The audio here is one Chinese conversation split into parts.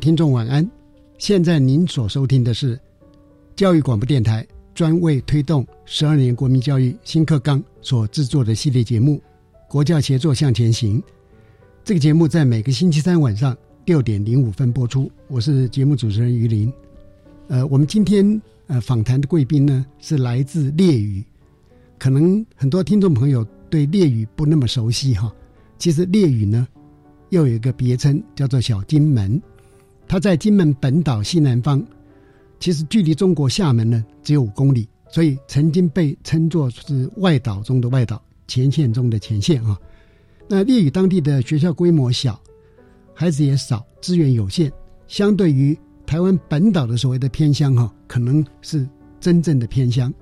听众晚安，现在您所收听的是教育广播电台专为推动十二年国民教育新课纲所制作的系列节目《国教协作向前行》。这个节目在每个星期三晚上六点零五分播出。我是节目主持人于林。呃，我们今天呃访谈的贵宾呢是来自烈屿，可能很多听众朋友对烈屿不那么熟悉哈。其实烈屿呢。又有一个别称叫做小金门，它在金门本岛西南方，其实距离中国厦门呢只有五公里，所以曾经被称作是外岛中的外岛，前线中的前线啊。那烈屿当地的学校规模小，孩子也少，资源有限，相对于台湾本岛的所谓的偏乡哈，可能是真正的偏乡。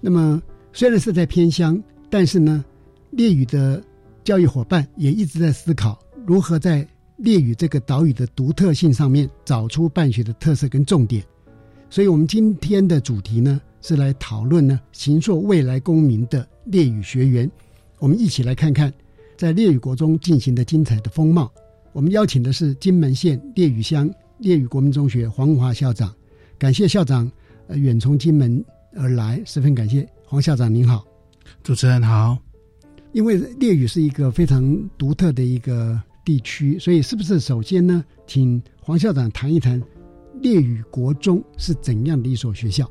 那么虽然是在偏乡，但是呢，烈屿的教育伙伴也一直在思考。如何在烈屿这个岛屿的独特性上面找出办学的特色跟重点？所以，我们今天的主题呢，是来讨论呢，行塑未来公民的列屿学员。我们一起来看看在列屿国中进行的精彩的风貌。我们邀请的是金门县列屿乡列屿国民中学黄华校长，感谢校长呃远从金门而来，十分感谢黄校长您好，主持人好。因为烈屿是一个非常独特的一个。地区，所以是不是首先呢，请黄校长谈一谈烈屿国中是怎样的一所学校？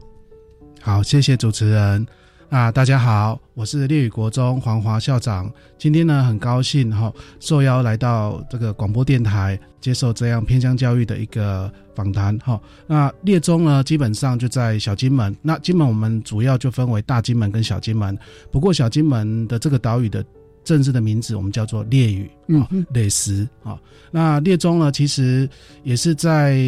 好，谢谢主持人。啊，大家好，我是烈屿国中黄华校长。今天呢，很高兴哈，受邀来到这个广播电台，接受这样偏乡教育的一个访谈哈。那列中呢，基本上就在小金门。那金门我们主要就分为大金门跟小金门。不过小金门的这个岛屿的。正式的名字我们叫做列屿啊，烈石啊。那列中呢，其实也是在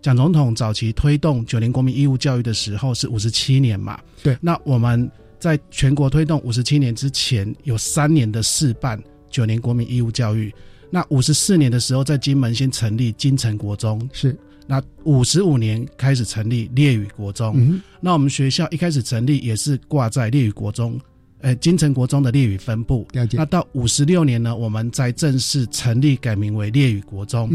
蒋总统早期推动九年国民义务教育的时候是五十七年嘛。对。那我们在全国推动五十七年之前，有三年的试办九年国民义务教育。那五十四年的时候，在金门先成立金城国中。是。那五十五年开始成立烈屿国中。嗯。那我们学校一开始成立也是挂在烈屿国中。呃，金城国中的列屿分部，那到五十六年呢，我们在正式成立，改名为列屿国中。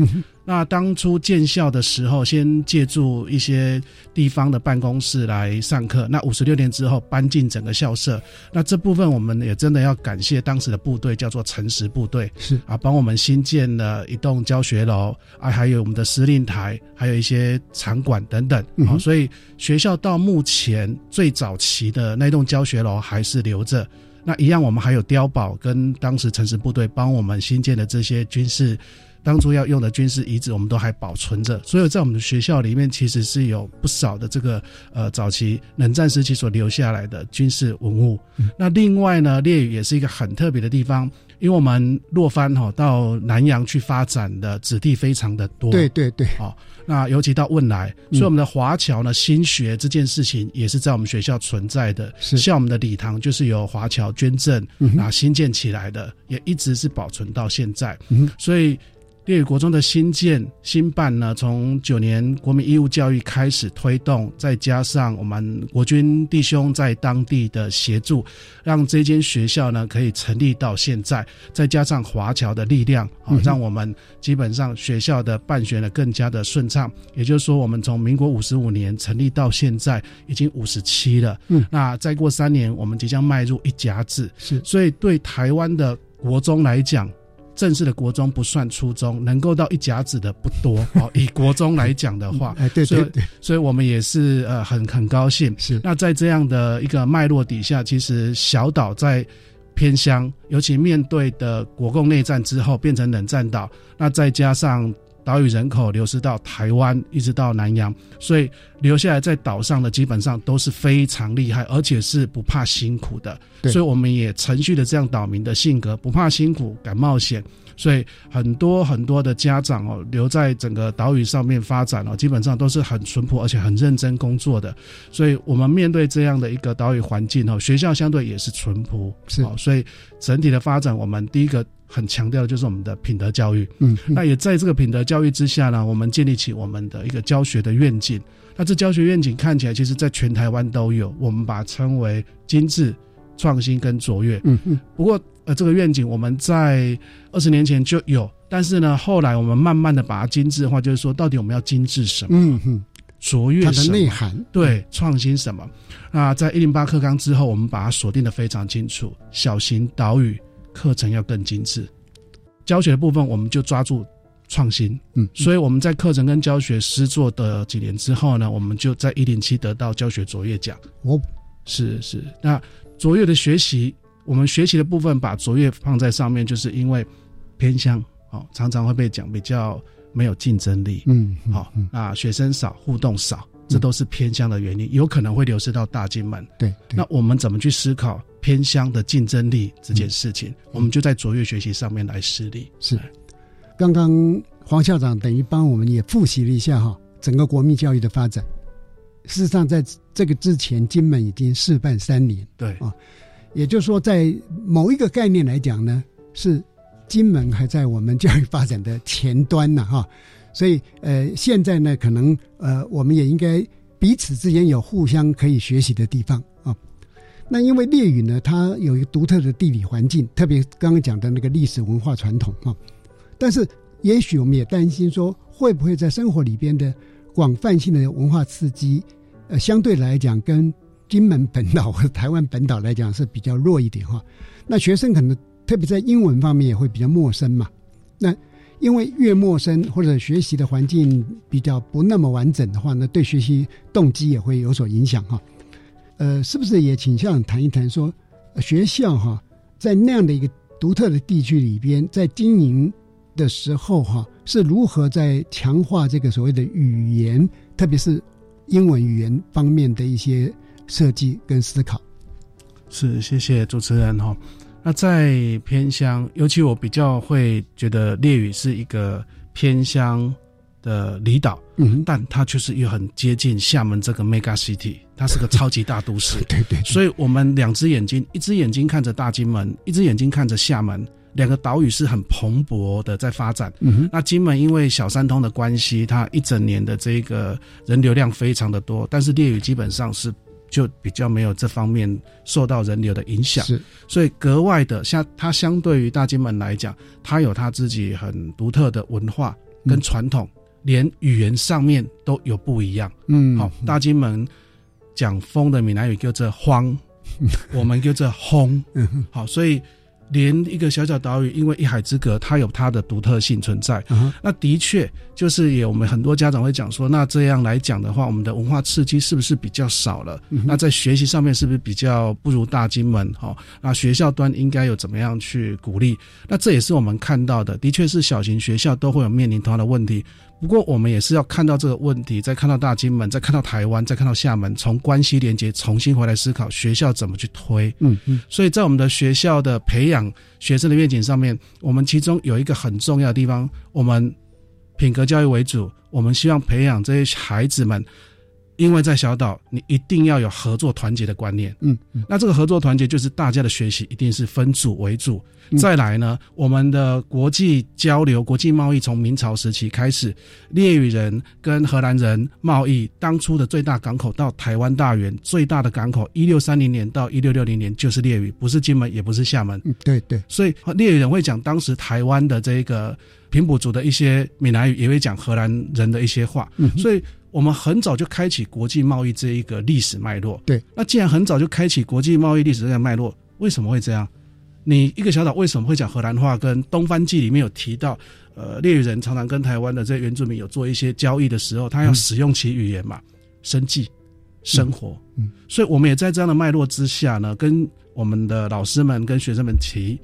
那当初建校的时候，先借助一些地方的办公室来上课。那五十六年之后，搬进整个校舍。那这部分我们也真的要感谢当时的部队，叫做诚实部队，是啊，帮我们新建了一栋教学楼啊，还有我们的司令台，还有一些场馆等等。啊，所以学校到目前最早期的那栋教学楼还是留着。那一样，我们还有碉堡跟当时诚实部队帮我们新建的这些军事。当初要用的军事遗址，我们都还保存着。所以在我们的学校里面，其实是有不少的这个呃早期冷战时期所留下来的军事文物。那另外呢，烈屿也是一个很特别的地方，因为我们洛番哈到南洋去发展的子弟非常的多。对对对，哦，那尤其到汶莱，所以我们的华侨呢新学这件事情也是在我们学校存在的。是像我们的礼堂就是由华侨捐赠啊新建起来的，也一直是保存到现在。所以。烈屿国中的新建新办呢，从九年国民义务教育开始推动，再加上我们国军弟兄在当地的协助，让这间学校呢可以成立到现在，再加上华侨的力量啊，让我们基本上学校的办学呢更加的顺畅。也就是说，我们从民国五十五年成立到现在已经五十七了。嗯，那再过三年，我们即将迈入一甲子。是，所以对台湾的国中来讲。正式的国中不算初中，能够到一甲子的不多 哦。以国中来讲的话，哎，对对对，所以我们也是呃很很高兴。是那在这样的一个脉络底下，其实小岛在偏乡，尤其面对的国共内战之后变成冷战岛，那再加上。岛屿人口流失到台湾，一直到南洋，所以留下来在岛上的基本上都是非常厉害，而且是不怕辛苦的。所以我们也承续了这样岛民的性格，不怕辛苦，敢冒险。所以很多很多的家长哦，留在整个岛屿上面发展哦，基本上都是很淳朴而且很认真工作的。所以我们面对这样的一个岛屿环境哦，学校相对也是淳朴，是。所以整体的发展，我们第一个。很强调的就是我们的品德教育，嗯，那也在这个品德教育之下呢，我们建立起我们的一个教学的愿景。那这教学愿景看起来，其实在全台湾都有，我们把它称为精致、创新跟卓越。嗯嗯。不过，呃，这个愿景我们在二十年前就有，但是呢，后来我们慢慢的把它精致化，就是说，到底我们要精致什么？嗯哼，卓越什么？内涵对，创新什么？那在一零八课纲之后，我们把它锁定的非常清楚，小型岛屿。课程要更精致，教学的部分我们就抓住创新，嗯，所以我们在课程跟教学师做的几年之后呢，我们就在一零七得到教学卓越奖。哦，是是，那卓越的学习，我们学习的部分把卓越放在上面，就是因为偏向哦，常常会被讲比较没有竞争力，嗯，好，那学生少，互动少。这都是偏乡的原因，有可能会流失到大金门。对，那我们怎么去思考偏乡的竞争力这件事情？我们就在卓越学习上面来施力。是，刚刚黄校长等于帮我们也复习了一下哈，整个国民教育的发展。事实上，在这个之前，金门已经试办三年。对啊，也就是说，在某一个概念来讲呢，是金门还在我们教育发展的前端呢，哈。所以，呃，现在呢，可能呃，我们也应该彼此之间有互相可以学习的地方啊。那因为烈屿呢，它有一个独特的地理环境，特别刚刚讲的那个历史文化传统啊。但是，也许我们也担心说，会不会在生活里边的广泛性的文化刺激，呃，相对来讲跟金门本岛或台湾本岛来讲是比较弱一点哈。那学生可能特别在英文方面也会比较陌生嘛。那因为越陌生或者学习的环境比较不那么完整的话呢，对学习动机也会有所影响哈。呃，是不是也倾向谈一谈说，学校哈在那样的一个独特的地区里边，在经营的时候哈，是如何在强化这个所谓的语言，特别是英文语言方面的一些设计跟思考？是，谢谢主持人哈。那在偏乡，尤其我比较会觉得烈屿是一个偏乡的离岛，嗯，但它却是又很接近厦门这个 mega city，它是个超级大都市，对对。所以我们两只眼睛，一只眼睛看着大金门，一只眼睛看着厦门，两个岛屿是很蓬勃的在发展。嗯哼。那金门因为小三通的关系，它一整年的这个人流量非常的多，但是烈屿基本上是。就比较没有这方面受到人流的影响，是，所以格外的像它相对于大金门来讲，它有它自己很独特的文化跟传统，连语言上面都有不一样。嗯，好，大金门讲风的闽南语叫做荒，我们叫做轰。嗯，好，所以。连一个小小岛屿，因为一海之隔，它有它的独特性存在。那的确就是也，我们很多家长会讲说，那这样来讲的话，我们的文化刺激是不是比较少了？那在学习上面是不是比较不如大金门？哈，那学校端应该有怎么样去鼓励？那这也是我们看到的，的确是小型学校都会有面临同样的问题。不过，我们也是要看到这个问题，再看到大金门，再看到台湾，再看到厦门，从关系连接重新回来思考学校怎么去推。嗯嗯。所以在我们的学校的培养学生的愿景上面，我们其中有一个很重要的地方，我们品格教育为主，我们希望培养这些孩子们因为在小岛，你一定要有合作团结的观念。嗯嗯，那这个合作团结就是大家的学习一定是分组为主。嗯再来呢，我们的国际交流、国际贸易从明朝时期开始，列屿人跟荷兰人贸易，当初的最大港口到台湾大园最大的港口，一六三零年到一六六零年就是列屿，不是金门，也不是厦门。嗯，对对，所以列屿人会讲当时台湾的这个平埔族的一些闽南语，也会讲荷兰人的一些话。嗯，所以我们很早就开启国际贸易这一个历史脉络。对，那既然很早就开启国际贸易历史这个脉络，为什么会这样？你一个小岛为什么会讲荷兰话？跟《东番记》里面有提到，呃，猎屿人常常跟台湾的这些原住民有做一些交易的时候，他要使用其语言嘛，生计、生活。嗯，所以我们也在这样的脉络之下呢，跟我们的老师们跟学生们提。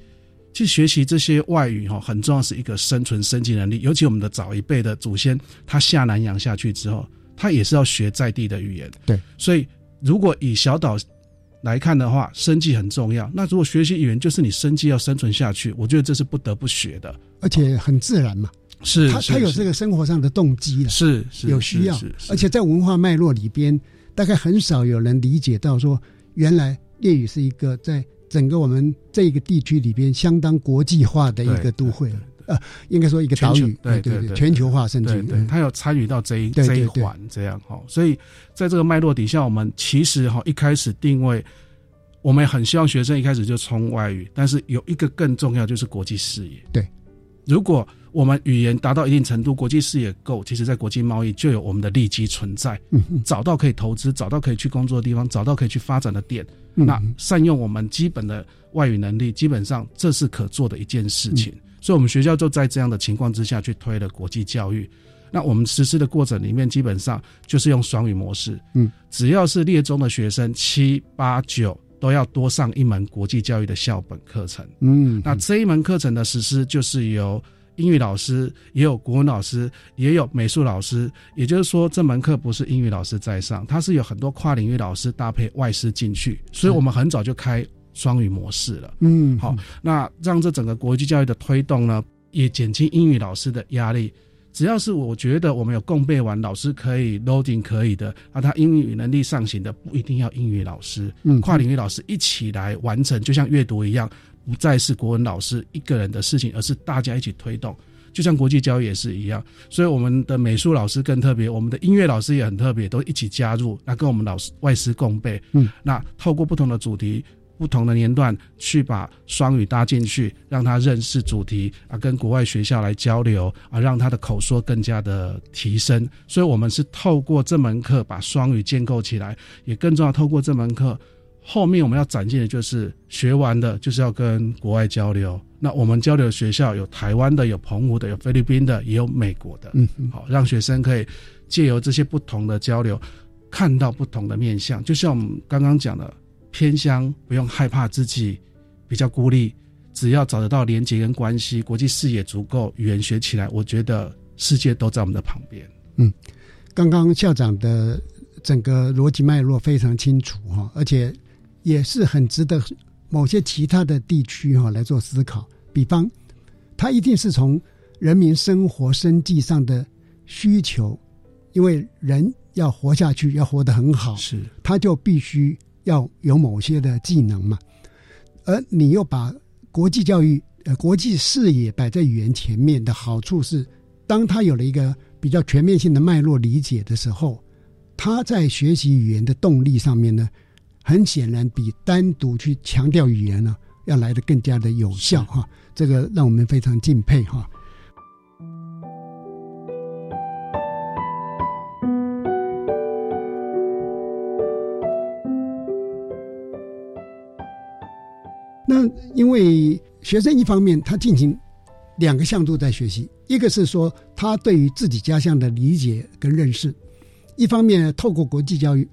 去学习这些外语哈，很重要是一个生存生计能力。尤其我们的早一辈的祖先，他下南洋下去之后，他也是要学在地的语言。对，所以如果以小岛来看的话，生计很重要。那如果学习语言就是你生计要生存下去，我觉得这是不得不学的。而且很自然嘛，是他他有这个生活上的动机了，是是有需要而且在文化脉络里边，大概很少有人理解到说，原来粤语是一个在整个我们这个地区里边相当国际化的一个都会，呃，应该说一个岛屿，对对对对全球化甚至于，对对，他有参与到这一这一环，这样哈。所以在这个脉络底下，我们其实哈一开始定位，我们很希望学生一开始就冲外语，但是有一个更重要就是国际视野。对，如果我们语言达到一定程度，国际视野够，其实在国际贸易就有我们的利基存在，嗯嗯找到可以投资，找到可以去工作的地方，找到可以去发展的点。嗯那善用我们基本的外语能力，基本上这是可做的一件事情。嗯所以，我们学校就在这样的情况之下去推了国际教育。那我们实施的过程里面，基本上就是用双语模式。嗯，只要是列中的学生，七八九都要多上一门国际教育的校本课程。嗯，那这一门课程的实施，就是由英语老师，也有国文老师，也有美术老师。也就是说，这门课不是英语老师在上，它是有很多跨领域老师搭配外师进去。所以我们很早就开双语模式了。嗯，好，那让这整个国际教育的推动呢，也减轻英语老师的压力。只要是我觉得我们有共备完，老师可以 loading 可以的，那他英语能力上行的，不一定要英语老师，嗯跨领域老师一起来完成，就像阅读一样，不再是国文老师一个人的事情，而是大家一起推动。就像国际教育也是一样，所以我们的美术老师更特别，我们的音乐老师也很特别，都一起加入，那跟我们老师外师共备。嗯，那透过不同的主题。不同的年段去把双语搭进去，让他认识主题啊，跟国外学校来交流啊，让他的口说更加的提升。所以，我们是透过这门课把双语建构起来，也更重要，透过这门课后面我们要展现的就是学完的，就是要跟国外交流。那我们交流的学校有台湾的，有澎湖的，有菲律宾的，也有美国的。嗯嗯好，让学生可以借由这些不同的交流，看到不同的面相。就像我们刚刚讲的。偏乡不用害怕自己比较孤立，只要找得到连接跟关系，国际视野足够，语言学起来，我觉得世界都在我们的旁边。嗯，刚刚校长的整个逻辑脉络非常清楚哈，而且也是很值得某些其他的地区哈来做思考。比方，他一定是从人民生活生计上的需求，因为人要活下去，要活得很好，是他就必须。要有某些的技能嘛，而你又把国际教育、呃国际视野摆在语言前面的好处是，当他有了一个比较全面性的脉络理解的时候，他在学习语言的动力上面呢，很显然比单独去强调语言呢要来的更加的有效哈。这个让我们非常敬佩哈。那因为学生一方面他进行两个向度在学习，一个是说他对于自己家乡的理解跟认识，一方面透过国际教育，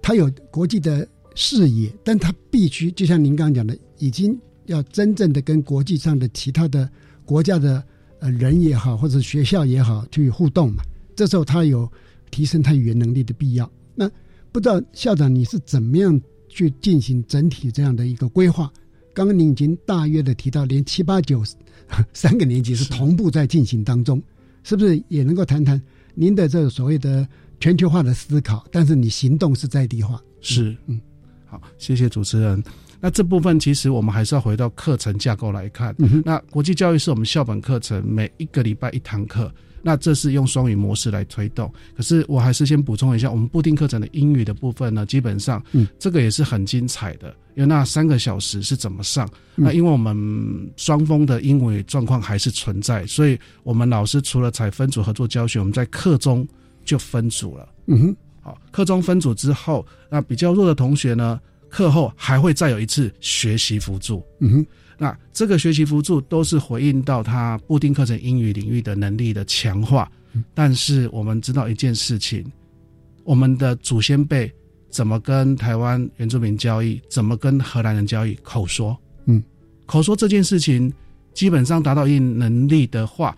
他有国际的视野，但他必须就像您刚刚讲的，已经要真正的跟国际上的其他的国家的呃人也好，或者学校也好去互动嘛。这时候他有提升他语言能力的必要。那不知道校长你是怎么样去进行整体这样的一个规划？刚刚您已经大约的提到，连七八九 三个年级是同步在进行当中，是不是也能够谈谈您的这个所谓的全球化的思考，但是你行动是在地化。是，嗯，好，谢谢主持人。那这部分其实我们还是要回到课程架构来看。那国际教育是我们校本课程，每一个礼拜一堂课。那这是用双语模式来推动。可是我还是先补充一下，我们固定课程的英语的部分呢，基本上，嗯，这个也是很精彩的。因为那三个小时是怎么上？那因为我们双峰的英语状况还是存在，所以我们老师除了采分组合作教学，我们在课中就分组了。嗯哼，好，课中分组之后，那比较弱的同学呢？课后还会再有一次学习辅助，嗯哼，那这个学习辅助都是回应到他固定课程英语领域的能力的强化。但是我们知道一件事情，我们的祖先辈怎么跟台湾原住民交易，怎么跟荷兰人交易？口说，嗯，口说这件事情基本上达到一定能力的话。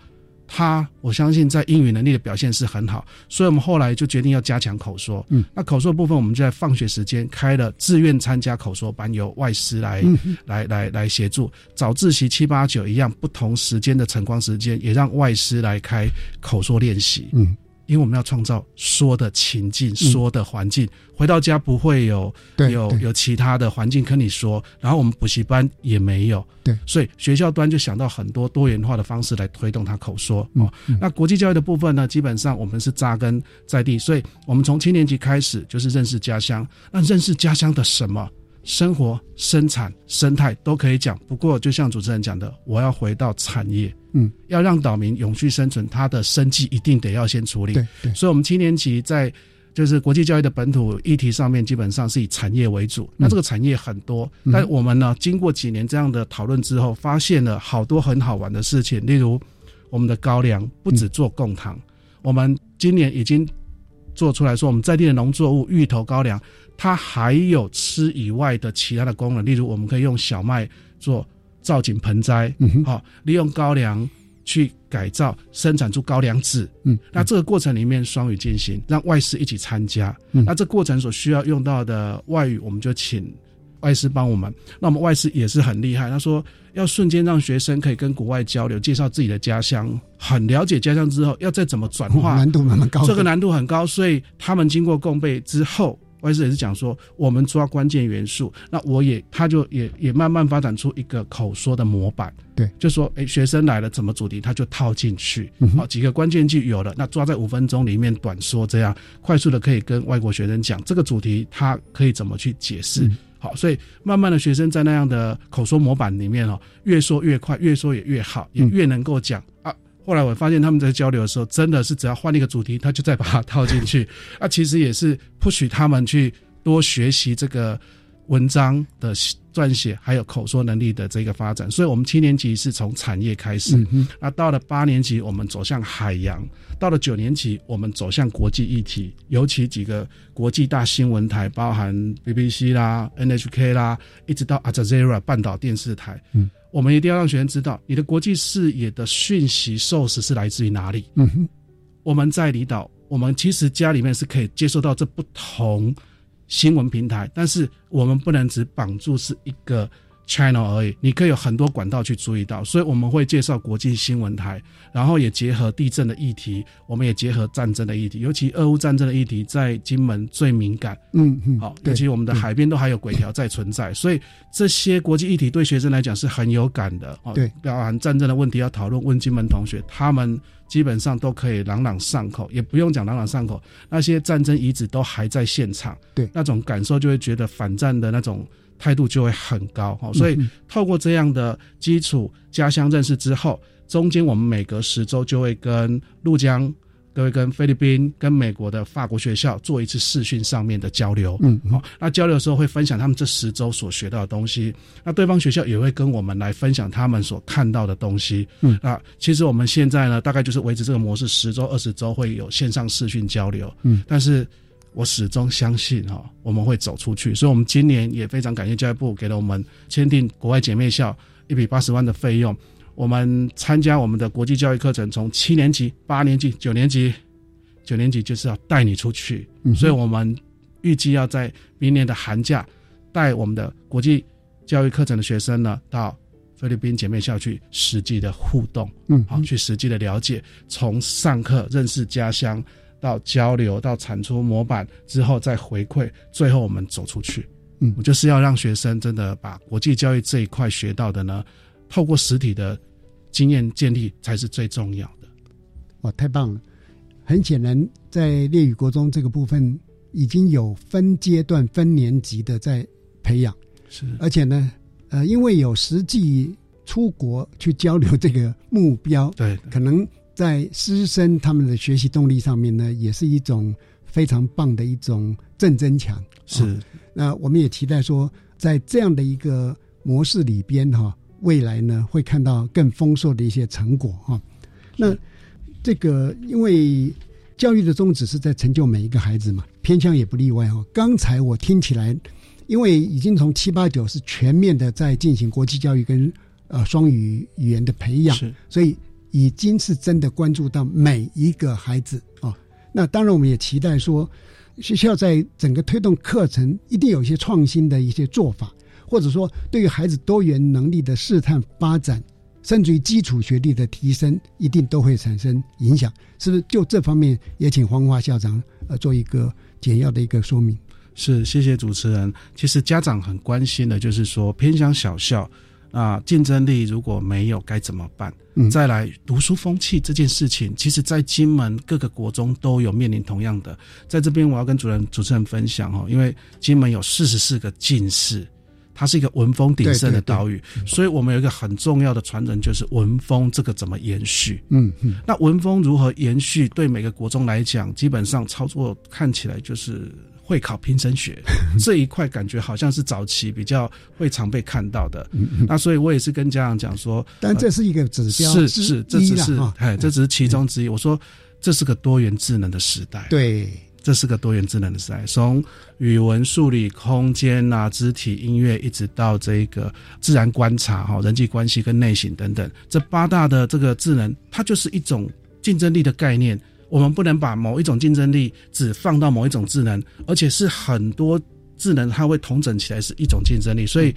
他，我相信在英语能力的表现是很好，所以我们后来就决定要加强口说。嗯，那口说部分，我们就在放学时间开了自愿参加口说班，由外师来来来来协助。早自习七八九一样，不同时间的晨光时间，也让外师来开口说练习。嗯。因为我们要创造说的情境、说的环境，回到家不会有有有其他的环境跟你说，然后我们补习班也没有，对，所以学校端就想到很多多元化的方式来推动他口说哦。那国际教育的部分呢，基本上我们是扎根在地，所以我们从七年级开始就是认识家乡，那认识家乡的什么？生活、生产、生态都可以讲，不过就像主持人讲的，我要回到产业，嗯，要让岛民永续生存，他的生计一定得要先处理。对对，所以，我们七年级在就是国际教育的本土议题上面，基本上是以产业为主。那这个产业很多，但我们呢，经过几年这样的讨论之后，发现了好多很好玩的事情，例如我们的高粱不止做贡糖，我们今年已经做出来说，我们在地的农作物芋头、高粱。它还有吃以外的其他的功能，例如我们可以用小麦做造景盆栽，嗯好，利用高粱去改造生产出高粱纸。嗯，那这个过程里面双语进行，让外师一起参加。那这过程所需要用到的外语，我们就请外师帮我们。那我们外师也是很厉害，他说要瞬间让学生可以跟国外交流，介绍自己的家乡，很了解家乡之后，要再怎么转化，难度慢慢高，这个难度很高，所以他们经过共备之后。外师也是讲说，我们抓关键元素，那我也他就也也慢慢发展出一个口说的模板，对，就说，哎，学生来了，怎么主题他就套进去，好，几个关键句有了，那抓在五分钟里面短说，这样快速的可以跟外国学生讲这个主题，他可以怎么去解释，好，所以慢慢的学生在那样的口说模板里面哦，越说越快，越说也越好，也越能够讲啊。后来我发现他们在交流的时候，真的是只要换一个主题，他就再把它套进去。啊，其实也是不许他们去多学习这个文章的撰写，还有口说能力的这个发展。所以，我们七年级是从产业开始，那到了八年级，我们走向海洋；到了九年级，我们走向国际议题，尤其几个国际大新闻台，包含 BBC 啦、NHK 啦，一直到 Al Jazeera 半岛电视台。嗯。我们一定要让学生知道，你的国际视野的讯息 source 是来自于哪里。嗯哼，我们在离岛，我们其实家里面是可以接受到这不同新闻平台，但是我们不能只绑住是一个。Channel 而已，你可以有很多管道去注意到，所以我们会介绍国际新闻台，然后也结合地震的议题，我们也结合战争的议题，尤其俄乌战争的议题在金门最敏感。嗯嗯，好，尤其我们的海边都还有鬼条在存在，所以这些国际议题对学生来讲是很有感的。哦，对，包含战争的问题要讨论，问金门同学，他们基本上都可以朗朗上口，也不用讲朗朗上口，那些战争遗址都还在现场，对，那种感受就会觉得反战的那种。态度就会很高哈，所以透过这样的基础家乡认识之后，中间我们每隔十周就会跟陆江、各位跟菲律宾、跟美国的法国学校做一次视讯上面的交流。嗯，好，那交流的时候会分享他们这十周所学到的东西，那对方学校也会跟我们来分享他们所看到的东西。嗯，那其实我们现在呢，大概就是维持这个模式，十周、二十周会有线上视讯交流。嗯，但是。我始终相信哈，我们会走出去，所以，我们今年也非常感谢教育部给了我们签订国外姐妹校一笔八十万的费用。我们参加我们的国际教育课程，从七年级、八年级、九年级，九年级就是要带你出去。所以，我们预计要在明年的寒假带我们的国际教育课程的学生呢，到菲律宾姐妹校去实际的互动，嗯，好，去实际的了解，从上课认识家乡。到交流，到产出模板之后再回馈，最后我们走出去。嗯我就是要让学生真的把国际教育这一块学到的呢，透过实体的经验建立才是最重要的。哇，太棒了！很显然，在列语国中这个部分已经有分阶段、分年级的在培养，是而且呢，呃，因为有实际出国去交流这个目标，对，可能在师生他们的学习动力上面呢，也是一种非常棒的一种正增强。是。那我们也期待说，在这样的一个模式里边哈、未来呢会看到更丰硕的一些成果哈、那这个因为教育的宗旨是在成就每一个孩子嘛，偏向也不例外哈、刚才我听起来，因为已经从七八九是全面的在进行国际教育跟呃双语语言的培养，是。所以已经是真的关注到每一个孩子啊、那当然，我们也期待说，学校在整个推动课程一定有一些创新的一些做法，或者说对于孩子多元能力的试探发展，甚至于基础学历的提升，一定都会产生影响。是不是？就这方面，也请黄华校长呃做一个简要的一个说明。是，谢谢主持人。其实家长很关心的就是说，偏向小校啊，竞争力如果没有该怎么办？嗯再来读书风气这件事情，其实在金门各个国中都有面临同样的。在这边我要跟主任主持人分享哦，因为金门有四十四个进士。它是一个文风鼎盛的岛屿，所以我们有一个很重要的传承，就是文风这个怎么延续。嗯嗯，那文风如何延续？对每个国中来讲，基本上操作看起来就是会考拼升学 这一块，感觉好像是早期比较会常被看到的。那所以我也是跟家长讲说，但这是一个指标是是，这只是哎，这只是其中之一。我说这是个多元智能的时代，，对，这是个多元智能的时代，从语文、数理、空间啊、肢体、音乐，一直到这个自然观察、哈人际关系跟内省等等，这八大的这个智能，它就是一种竞争力的概念。我们不能把某一种竞争力只放到某一种智能，而且是很多智能它会统整起来是一种竞争力。所以，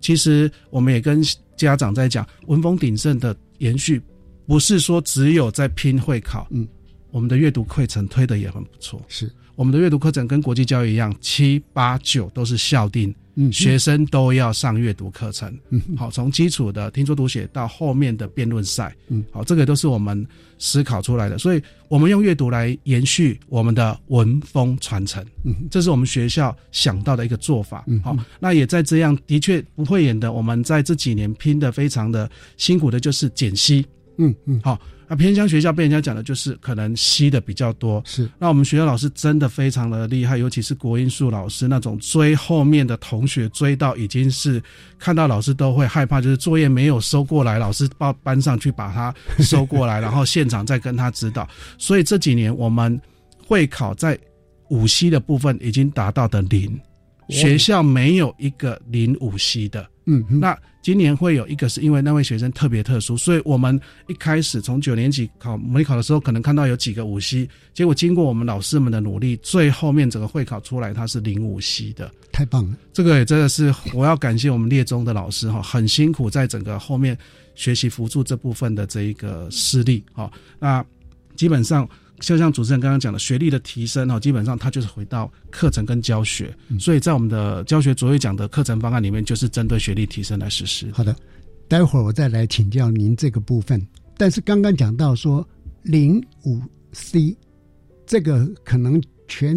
其实我们也跟家长在讲，文风鼎盛的延续，不是说只有在拼会考，嗯，我们的阅读课程推的也很不错。是，我们的阅读课程跟国际教育一样，七八九都是校定，嗯，学生都要上阅读课程。嗯，好，从基础的听说读写到后面的辩论赛，嗯，好，这个都是我们思考出来的。所以，我们用阅读来延续我们的文风传承，嗯，这是我们学校想到的一个做法。嗯好，那也在这样的确不会演的，我们在这几年拼的非常的辛苦的，就是减息。嗯嗯，好，那偏乡学校被人家讲的就是可能吸的比较多，是，那我们学校老师真的非常的厉害，尤其是国音数老师那种追后面的同学追到已经是看到老师都会害怕，就是作业没有收过来，老师到班上去把它收过来，然后现场再跟他指导。所以这几年我们会考在五 C 的部分已经达到的零，学校没有一个零五 C 的。嗯嗯，那今年会有一个是因为那位学生特别特殊，所以我们一开始从九年级考模拟考的时候，可能看到有几个五 C，结果经过我们老师们的努力，最后面整个会考出来，他是零五 C 的。太棒了，这个也真的是我要感谢我们列中的老师哈，很辛苦在整个后面学习辅助这部分的这一个事例哈。那基本上就像主持人刚刚讲的，学历的提升哈，基本上它就是回到课程跟教学，所以在我们的教学卓越奖的课程方案里面，就是针对学历提升来实施。好的，待会儿我再来请教您这个部分。但是刚刚讲到说零五 C，这个可能全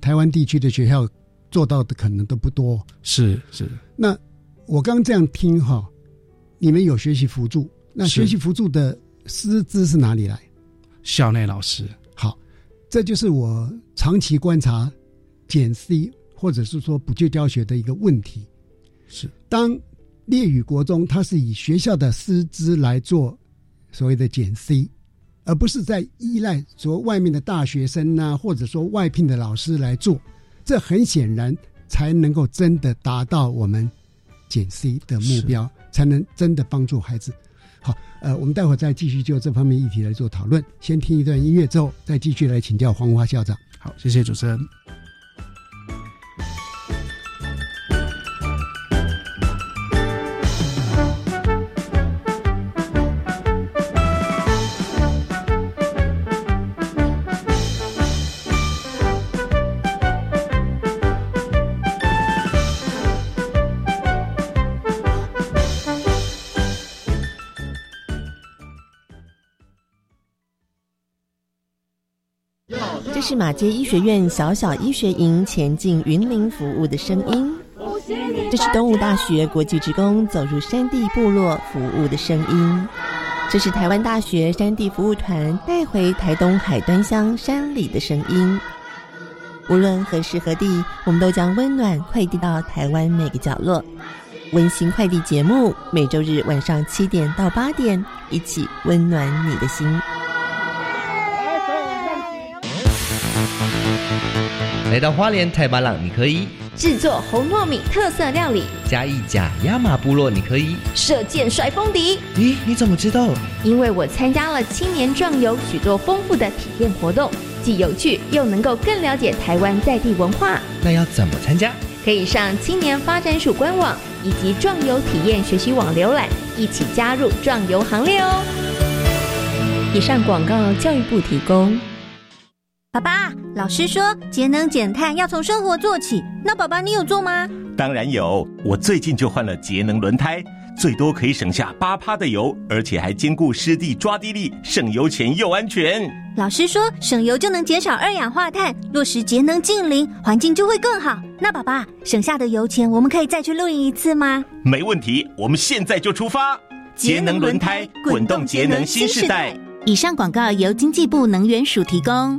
台湾地区的学校做到的可能都不多。是是，那我刚这样听哈，你们有学习辅助，那学习辅助的师资是哪里来？校内老师好，这就是我长期观察减 C 或者是说补救教学的一个问题。是当列语国中，它是以学校的师资来做所谓的减 C，而不是在依赖说外面的大学生呐、或者说外聘的老师来做，这很显然才能够真的达到我们减 C 的目标，才能真的帮助孩子。好，呃，我们待会再继续就这方面议题来做讨论。先听一段音乐之后，再继续来请教黄华校长。好，谢谢主持人。是马街医学院小小医学营前进云林服务的声音，这是东吴大学国际职工走入山地部落服务的声音，这是台湾大学山地服务团带回台东海端乡山里的声音。无论何时何地，我们都将温暖快递到台湾每个角落。温馨快递节目每周日晚上七点到八点，一起温暖你的心。来到花莲太巴朗，你可以制作红糯米特色料理；嘉义甲亚马部落，你可以射箭甩风笛。咦，你怎么知道？因为我参加了青年壮游许多丰富的体验活动，既有趣又能够更了解台湾在地文化。那要怎么参加？可以上青年发展署官网以及壮游体验学习网浏览，一起加入壮游行列哦。以上广告，教育部提供。爸爸，老师说节能减碳要从生活做起，那爸爸你有做吗？当然有，我最近就换了节能轮胎，最多可以省下八趴的油，而且还兼顾湿地抓地力，省油钱又安全。老师说省油就能减少二氧化碳，落实节能净零，环境就会更好。那爸爸省下的油钱，我们可以再去露营一次吗？没问题，我们现在就出发。节能轮胎，滚动节能新时代。以上广告由经济部能源署提供。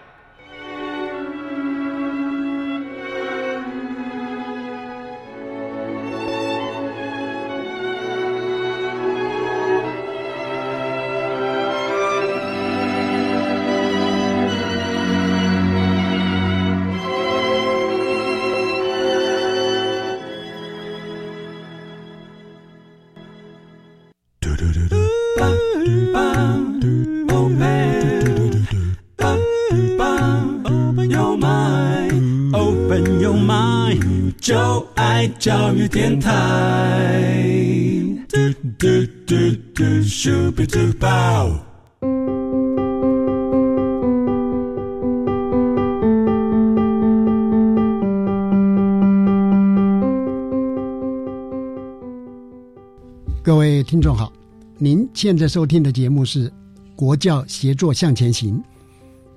教育电台。各位听众好，您现在收听的节目是《国教协作向前行》，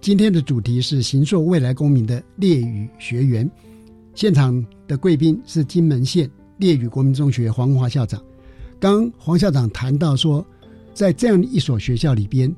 今天的主题是行塑未来公民的列语学员。现场的贵宾是金门县烈屿国民中学黄华校长。刚黄校长谈到说，在这样一所学校里边，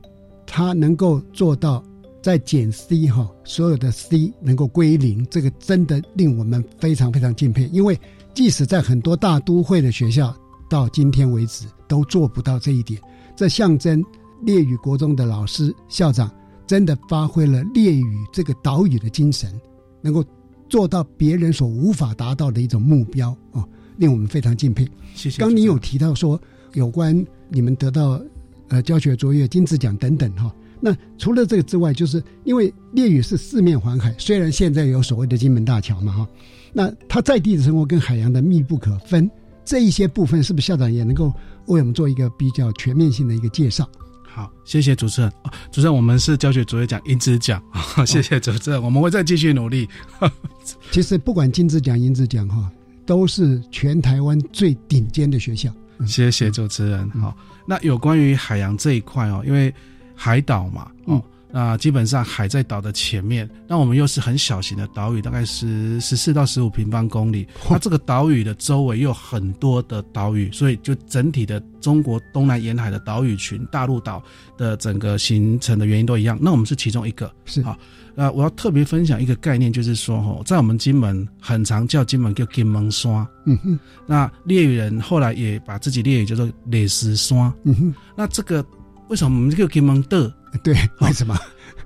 他能够做到在减 C 哈，所有的 C 能够归零，这个真的令我们非常非常敬佩。因为即使在很多大都会的学校，到今天为止都做不到这一点。这象征烈屿国中的老师校长真的发挥了烈屿这个岛屿的精神，能够。做到别人所无法达到的一种目标啊，令我们非常敬佩。谢谢。刚你有提到说有关你们得到呃教学卓越金质奖等等哈，那除了这个之外，就是因为烈屿是四面环海，虽然现在有所谓的金门大桥嘛哈，那它在地的生活跟海洋的密不可分，这一些部分是不是校长也能够为我们做一个比较全面性的一个介绍？好，谢谢主持人。主持人，我们是教学卓越奖、银质奖。谢谢主持人，我们会再继续努力。其实不管金质奖、银质奖哈，都是全台湾最顶尖的学校。谢谢主持人。好，那有关于海洋这一块哦，因为海岛嘛，哦。那基本上海在岛的前面，那我们又是很小型的岛屿，大概是十四到十五平方公里。它这个岛屿的周围又很多的岛屿，所以就整体的中国东南沿海的岛屿群、大陆岛的整个形成的原因都一样。那我们是其中一个，是啊。那我要特别分享一个概念，就是说哈，在我们金门很常叫金门叫金门山，嗯哼。那猎屿人后来也把自己猎屿叫做猎石山，嗯哼。那这个。为什么我们叫金门的？对，为什么？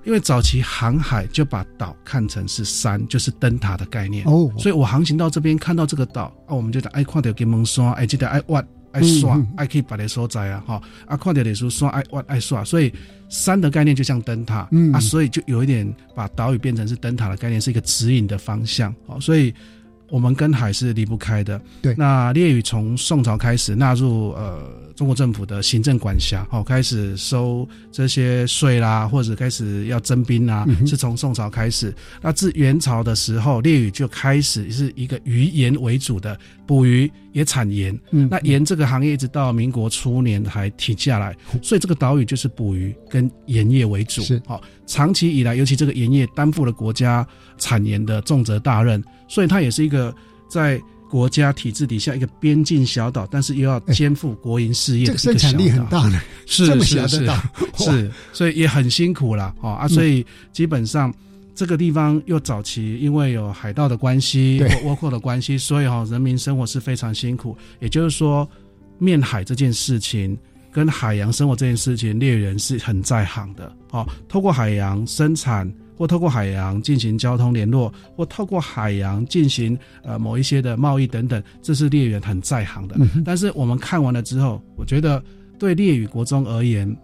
因为早期航海就把岛看成是山，就是灯塔的概念。哦，所以我航行到这边看到这个岛啊，我们就讲爱看到金门山，爱记得爱挖爱刷，爱可以把它收在啊，哈啊看到的说刷爱挖爱刷，所以山的概念就像灯塔，嗯啊，所以就有一点把岛屿变成是灯塔的概念，是一个指引的方向。好，所以。我们跟海是离不开的。对，那列屿从宋朝开始纳入呃中国政府的行政管辖，哦，开始收这些税啦，或者开始要征兵啊，是从宋朝开始。那自元朝的时候，列屿就开始是一个渔盐为主的捕鱼，也产盐。嗯那盐这个行业一直到民国初年还停下来，所以这个岛屿就是捕鱼跟盐业为主。是好、长期以来，尤其这个盐业担负了国家产盐的重责大任，所以它也是一个在国家体制底下一个边境小岛，但是又要肩负国营事业的这个生产力很大的，是这么是是小的岛，是，所以也很辛苦啦。哦啊，所以基本上。这个地方又早期因为有海盗的关系对或倭寇的关系，所以哈、人民生活是非常辛苦。也就是说，面海这件事情跟海洋生活这件事情，猎人是很在行的。哦，透过海洋生产，或透过海洋进行交通联络，或透过海洋进行呃某一些的贸易等等，这是猎人很在行的。嗯但是我们看完了之后，我觉得对猎与国中而言，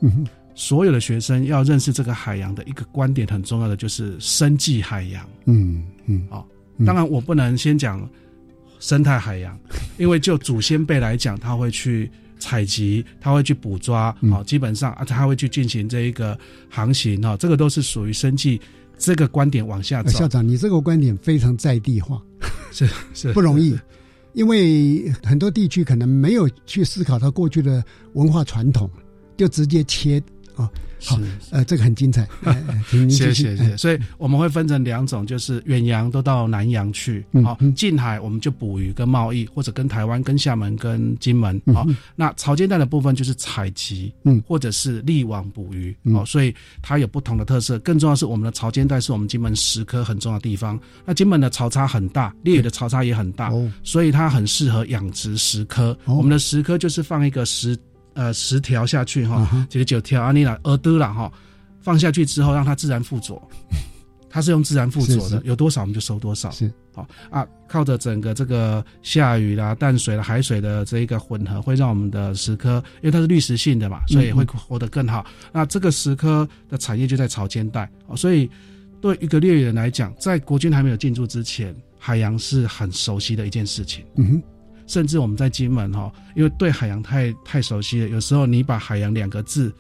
所有的学生要认识这个海洋的一个观点很重要的就是生计海洋。嗯嗯，哦，嗯当然我不能先讲生态海洋，因为就祖先辈来讲，他会去采集，他会去捕抓，嗯。哦，基本上啊，他会去进行这一个航行，哈、哦，这个都是属于生计这个观点往下走。呃校。长，你这个观点非常在地化，是是。不容易，因为很多地区可能没有去思考它过去的文化传统，就直接切啊。好，呃，这个很精彩，谢谢谢谢。哎所以我们会分成两种，就是远洋都到南洋去，嗯好、近海我们就捕鱼跟贸易，或者跟台湾、跟厦门、跟金门，好、那潮间带的部分就是采集，嗯或者是力网捕鱼，嗯哦，所以它有不同的特色。更重要是，我们的潮间带是我们金门石科很重要的地方。那金门的潮差很大，烈屿的潮差也很大，哦所以它很适合养殖石科。我们的石科就是放一个石呃十条下去哈这个九条啊，你来耳朵啦哈，放下去之后让它自然附着，它是用自然附着的，是是。有多少我们就收多少。是。好啊，靠着整个这个下雨啦、淡水啦、海水的这一个混合，会让我们的石科，因为它是滤石性的嘛，所以会活得更好。那这个石科的产业就在潮间带，哦所以对一个猎人来讲，在国军还没有进驻之前，海洋是很熟悉的一件事情。嗯哼，甚至我们在金门哈，因为对海洋太太熟悉了，有时候你把海洋两个字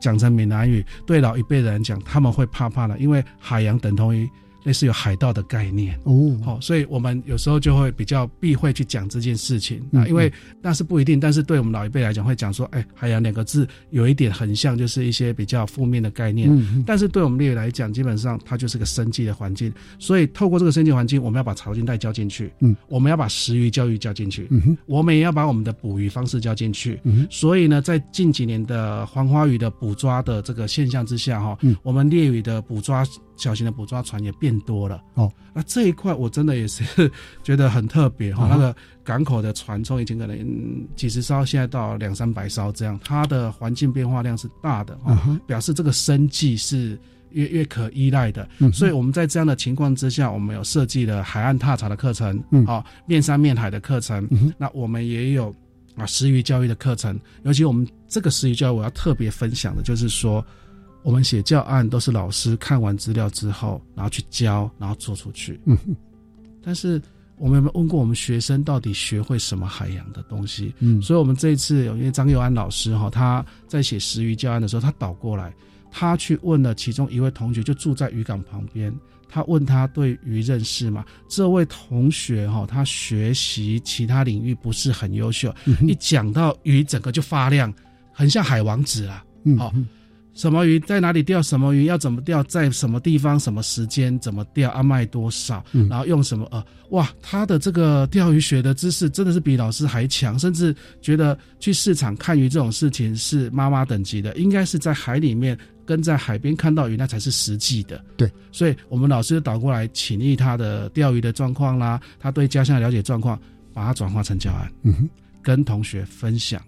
讲成闽南语，对老一辈人讲，他们会怕怕的，因为海洋等同于类似有海盗的概念。哦，好、所以我们有时候就会比较避讳去讲这件事情。嗯啊，因为那是不一定，但是对我们老一辈来讲，会讲说，哎，海洋两个字有一点很像，就是一些比较负面的概念。嗯嗯。但是对我们猎人来讲，基本上它就是个生计的环境，所以透过这个生计环境，我们要把潮间带交进去，嗯，我们要把食鱼教育交进去，嗯哼，我们也要把我们的捕鱼方式交进去。嗯哼。所以呢，在近几年的黄花鱼的捕抓的这个现象之下，哈、嗯。我们猎鱼的捕抓小型的捕抓船也变多了。哦，那这一块我真的也是 觉得很特别哈、啊那个港口的船从以前可能嗯几十艘，现在到两三百艘这样，它的环境变化量是大的哈、啊哈。表示这个生计是越越可依赖的。嗯所以我们在这样的情况之下，我们有设计了海岸踏查的课程，嗯。好、面山面海的课程，嗯那我们也有啊食鱼教育的课程，尤其我们这个食鱼教育，我要特别分享的就是说，我们写教案都是老师看完资料之后，然后去教，然后做出去。嗯哼但是我们有没有问过我们学生到底学会什么海洋的东西？嗯所以我们这一次有因为张佑安老师哈，他在写食鱼教案的时候，他倒过来，他去问了其中一位同学，就住在渔港旁边。他问他对鱼认识吗？这位同学哈，他学习其他领域不是很优秀，嗯哼一讲到鱼，整个就发亮，很像海王子啊。嗯好、什么鱼在哪里钓？什么鱼要怎么钓？在什么地方？什么时间？怎么钓？啊卖多少？嗯然后用什么？呃，哇，他的这个钓鱼学的知识真的是比老师还强，甚至觉得去市场看鱼这种事情是妈妈等级的，应该是在海里面跟在海边看到鱼那才是实际的。对，所以我们老师倒过来请益他的钓鱼的状况啦，他对家乡的了解状况，把它转化成教案，嗯哼，跟同学分享。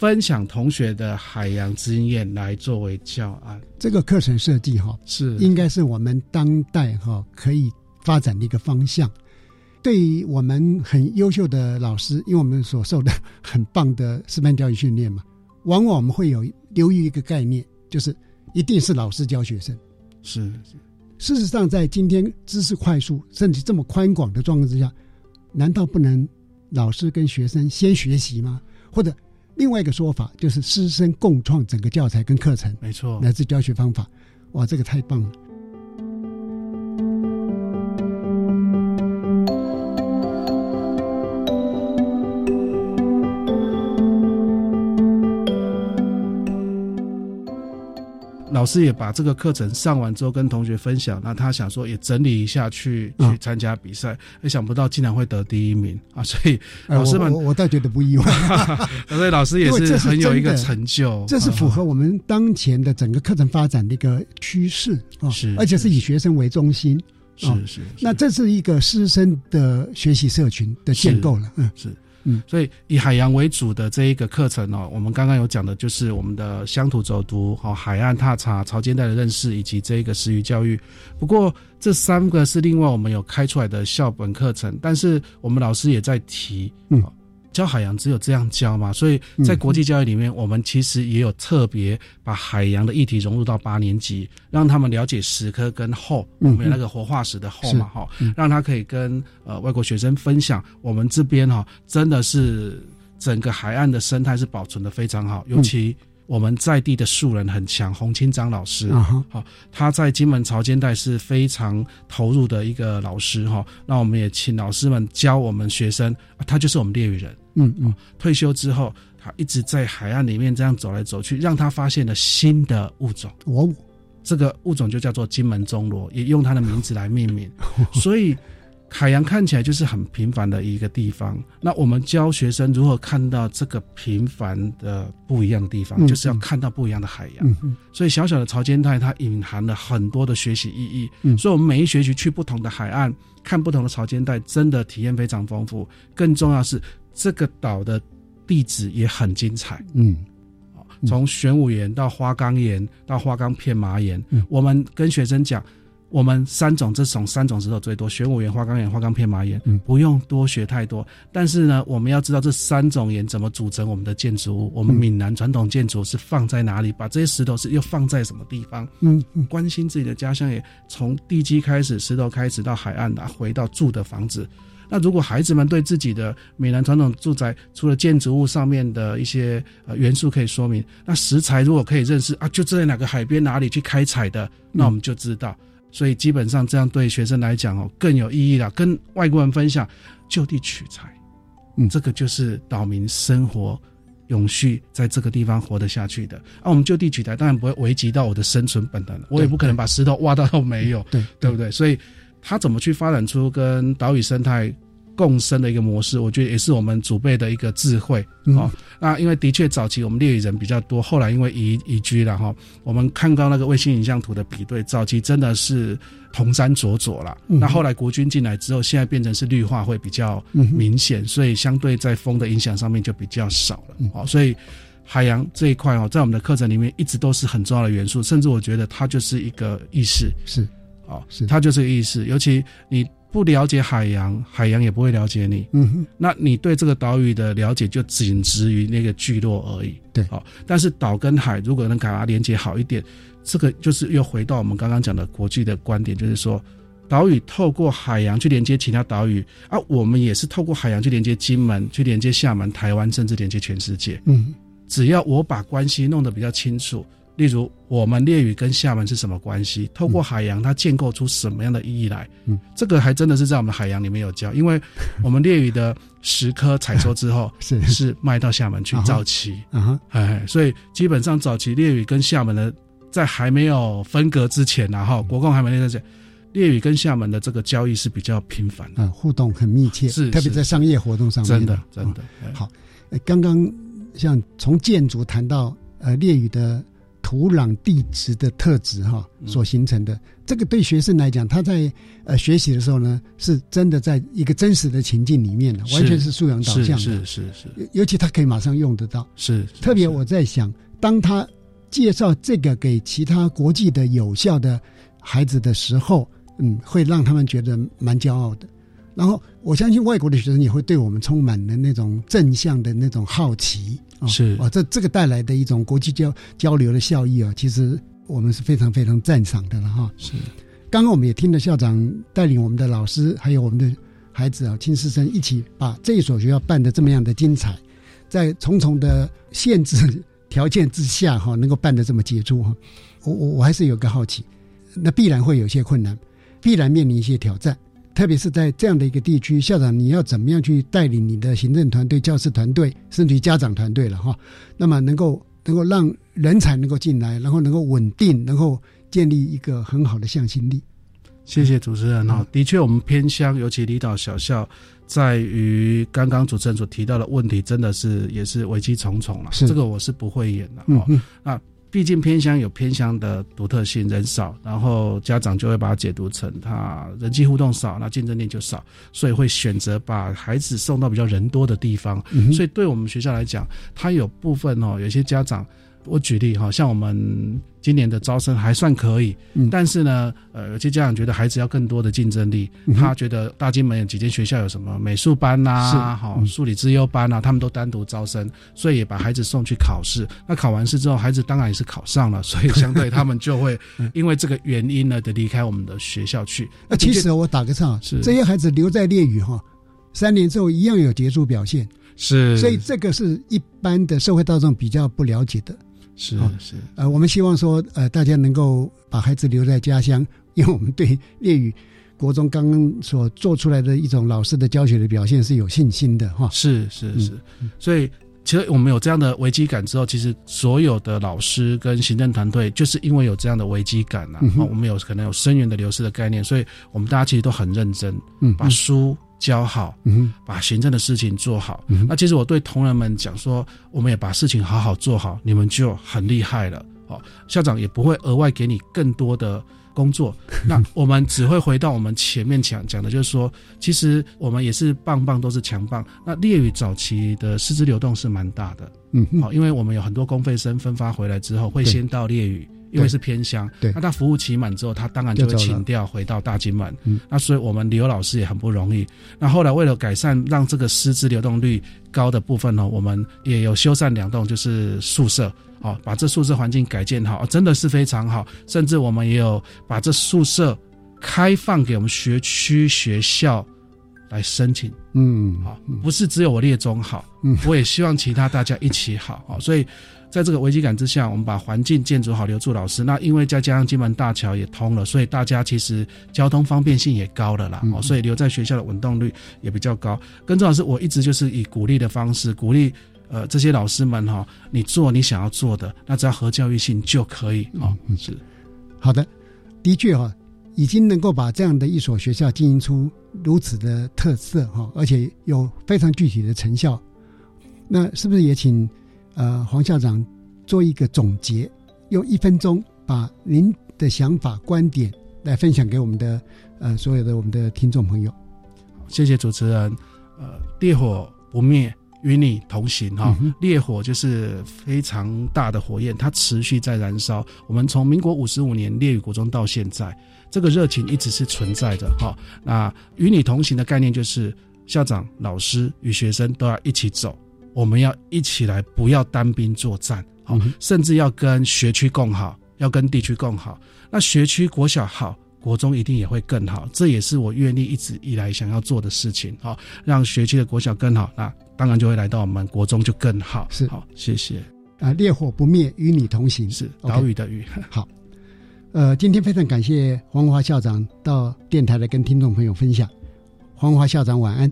分享同学的海洋经验来作为教案，这个课程设计哈是应该是我们当代哈可以发展的一个方向。对于我们很优秀的老师，因为我们所受的很棒的师范教育训练嘛，往往我们会有留意一个概念，就是一定是老师教学生。是事实上，在今天知识快速甚至这么宽广的状况之下，难道不能老师跟学生先学习吗？或者另外一个说法就是师生共创整个教材跟课程，没错，乃至教学方法。哇，这个太棒了！老师也把这个课程上完之后跟同学分享，那他想说也整理一下去去参加比赛，也想不到竟然会得第一名啊！所以老师们，我我倒觉得不意外，所 以老师也是很有一个成就，这是符合我们当前的整个课程发展的一个趋势啊，是，而且是以学生为中心，是是，那这是一个师生的学习社群的建构了，嗯，是。嗯，所以以海洋为主的这一个课程哦，我们刚刚有讲的就是我们的乡土走读、哦海岸踏查、潮间带的认识以及这一个食鱼教育。不过这三个是另外我们有开出来的校本课程，但是我们老师也在提，嗯。教海洋只有这样教嘛？所以在国际教育里面，我们其实也有特别把海洋的议题融入到八年级，让他们了解石科跟后，我们那个活化石的后嘛，哈，让他可以跟呃外国学生分享，我们这边哈真的是整个海岸的生态是保存的非常好，尤其。我们在地的树人很强，洪清章老师，好，他在金门潮间带是非常投入的一个老师哈。那我们也请老师们教我们学生，他就是我们猎鱼人，嗯嗯。退休之后，他一直在海岸里面这样走来走去，让他发现了新的物种。哦，这个物种就叫做金门钟螺，也用他的名字来命名，所以。海洋看起来就是很平凡的一个地方，那我们教学生如何看到这个平凡的不一样的地方，就是要看到不一样的海洋。所以小小的潮间带它隐含了很多的学习意义。所以我们每一学期去不同的海岸，看不同的潮间带，真的体验非常丰富。更重要是这个岛的地址也很精彩。嗯，从玄武岩到花岗岩到花岗片麻岩，我们跟学生讲。我们三种这种三种石头最多，玄武岩、花岗岩、花岗片麻岩，嗯不用多学太多。但是呢，我们要知道这三种岩怎么组成我们的建筑物。我们闽南传统建筑是放在哪里？把这些石头是又放在什么地方？嗯，关心自己的家乡，也从地基开始，石头开始到海岸啊，回到住的房子。那如果孩子们对自己的闽南传统住宅，除了建筑物上面的一些呃元素可以说明，那食材如果可以认识啊，就在哪个海边哪里去开采的，那我们就知道。所以基本上这样对学生来讲哦更有意义了，跟外国人分享就地取材，嗯，这个就是岛民生活永续在这个地方活得下去的。啊，我们就地取材当然不会危及到我的生存本能，我也不可能把石头挖到都没有，对对不对？所以他怎么去发展出跟岛屿生态？共生的一个模式，我觉得也是我们祖辈的一个智慧啊。那因为的确早期我们猎屿人比较多，后来因为移移居了哈，我们看到那个卫星影像图的比对，早期真的是红山灼灼了。那后来国军进来之后，现在变成是绿化会比较明显，所以相对在风的影响上面就比较少了。哦，所以海洋这一块哦，在我们的课程里面一直都是很重要的元素，甚至我觉得它就是一个意识，是哦，是它就是个意识，尤其你。不了解海洋，海洋也不会了解你。嗯哼，那你对这个岛屿的了解就仅止于那个聚落而已。对，好，但是岛跟海如果能给它连接好一点，这个就是又回到我们刚刚讲的国际的观点，就是说，岛屿透过海洋去连接其他岛屿，啊，我们也是透过海洋去连接金门，去连接厦门、台湾，甚至连接全世界。嗯，只要我把关系弄得比较清楚。例如，我们猎屿跟厦门是什么关系？透过海洋，它建构出什么样的意义来？嗯，这个还真的是在我们海洋里面有教，因为我们猎屿的石刻采收之后 是是卖到厦门去造旗，啊哎，所以基本上早期猎屿跟厦门的在还没有分隔之前，然后国共还没那个猎屿跟厦门的这个交易是比较频繁，嗯，互动很密切，是特别在商业活动上面，真的真的好。刚刚像从建筑谈到呃猎屿的。土壤地质的特质哈所形成的，这个对学生来讲，他在呃学习的时候呢，是真的在一个真实的情境里面的，完全是素养导向的，是是是。尤其他可以马上用得到，是。特别我在想，当他介绍这个给其他国际的有效的孩子的时候，嗯，会让他们觉得蛮骄傲的。然后我相信外国的学生也会对我们充满了那种正向的那种好奇。是啊，这这个带来的一种国际交交流的效益啊，其实我们是非常非常赞赏的了哈。是，刚刚我们也听了校长带领我们的老师，还有我们的孩子啊，亲师生一起把这一所学校办的这么样的精彩，在重重的限制条件之下哈，能够办的这么杰出哈。我我我还是有个好奇，那必然会有些困难，必然面临一些挑战。特别是在这样的一个地区，校长你要怎么样去带领你的行政团队、教师团队，甚至于家长团队了哈？那么能够能够让人才能够进来，然后能够稳定，能够建立一个很好的向心力。谢谢主持人哈，的确，我们偏乡，尤其离岛小校，在于刚刚主持人所提到的问题，真的是也是危机重重了。这个我是不会演的哦。那毕竟偏乡有偏乡的独特性，人少，然后家长就会把它解读成他人际互动少，那竞争力就少，所以会选择把孩子送到比较人多的地方。所以对我们学校来讲，它有部分哦，有些家长。我举例哈，像我们今年的招生还算可以，但是呢，呃，有些家长觉得孩子要更多的竞争力，他觉得大金门有几间学校有什么美术班呐，好数理资优班啊，他们都单独招生，所以也把孩子送去考试。那考完试之后，孩子当然也是考上了，所以相对他们就会 因为这个原因呢，得离开我们的学校去。那其实我打个岔，是这些孩子留在烈屿哈，三年之后一样有杰出表现，是，所以这个是一般的社会大众比较不了解的。是是，呃，我们希望说，呃，大家能够把孩子留在家乡，因为我们对粤语国中刚刚所做出来的一种老师的教学的表现是有信心的哈。是是是，所以其实我们有这样的危机感之后，其实所有的老师跟行政团队，就是因为有这样的危机感啊，我们有可能有生源的流失的概念，所以我们大家其实都很认真，嗯，把书。教好，嗯，把行政的事情做好。那其实我对同仁们讲说，我们也把事情好好做好，你们就很厉害了。哦，校长也不会额外给你更多的工作。那我们只会回到我们前面讲讲的，就是说，其实我们也是棒棒都是强棒。那列语早期的师资流动是蛮大的，嗯，好，因为我们有很多公费生分发回来之后，会先到列屿。因为是偏乡，对，那他服务期满之后，他当然就会请调回到大金门。嗯，那所以我们刘老师也很不容易。那后来为了改善，让这个师资流动率高的部分呢，我们也有修缮两栋，就是宿舍，哦，把这宿舍环境改建好，真的是非常好。甚至我们也有把这宿舍开放给我们学区学校来申请。嗯，好，不是只有我列中好，嗯，我也希望其他大家一起好，好，所以。在这个危机感之下，我们把环境建筑好，留住老师。那因为再加上金门大桥也通了，所以大家其实交通方便性也高了啦。哦，所以留在学校的稳动率也比较高。跟周老师，我一直就是以鼓励的方式鼓励呃这些老师们哈，你做你想要做的，那只要合教育性就可以哦。是，好的，的确哈，已经能够把这样的一所学校经营出如此的特色哈，而且有非常具体的成效。那是不是也请？呃，黄校长做一个总结，用一分钟把您的想法、观点来分享给我们的呃所有的我们的听众朋友。谢谢主持人。呃，烈火不灭，与你同行哈。烈火就是非常大的火焰，它持续在燃烧。我们从民国五十五年烈雨国中到现在，这个热情一直是存在的哈。那与你同行的概念就是校长、老师与学生都要一起走。我们要一起来，不要单兵作战，好，甚至要跟学区共好，要跟地区共好。那学区国小好，国中一定也会更好。这也是我愿意一直以来想要做的事情，好，让学区的国小更好，那当然就会来到我们国中就更好。是，好，谢谢。啊，烈火不灭，与你同行。是岛屿的屿。好，呃，今天非常感谢黄华校长到电台来跟听众朋友分享。黄华校长晚安。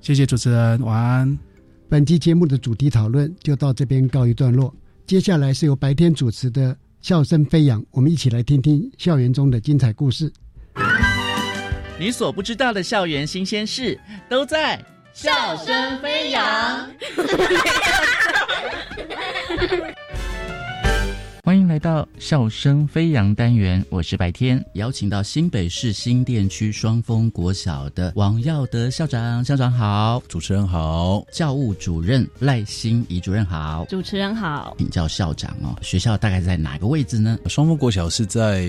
谢谢主持人，晚安。本期节目的主题讨论就到这边告一段落。接下来是由白天主持的《笑声飞扬》，我们一起来听听校园中的精彩故事。你所不知道的校园新鲜事，都在《笑声飞扬》。欢迎来到笑声飞扬单元，我是白天，邀请到新北市新店区双峰国小的王耀德校长，校长好，主持人好，教务主任赖欣怡主任好，主持人好，请教校长哦，学校大概在哪个位置呢？双峰国小是在